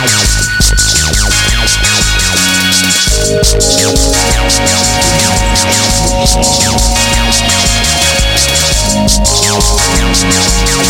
Now, now, now, now.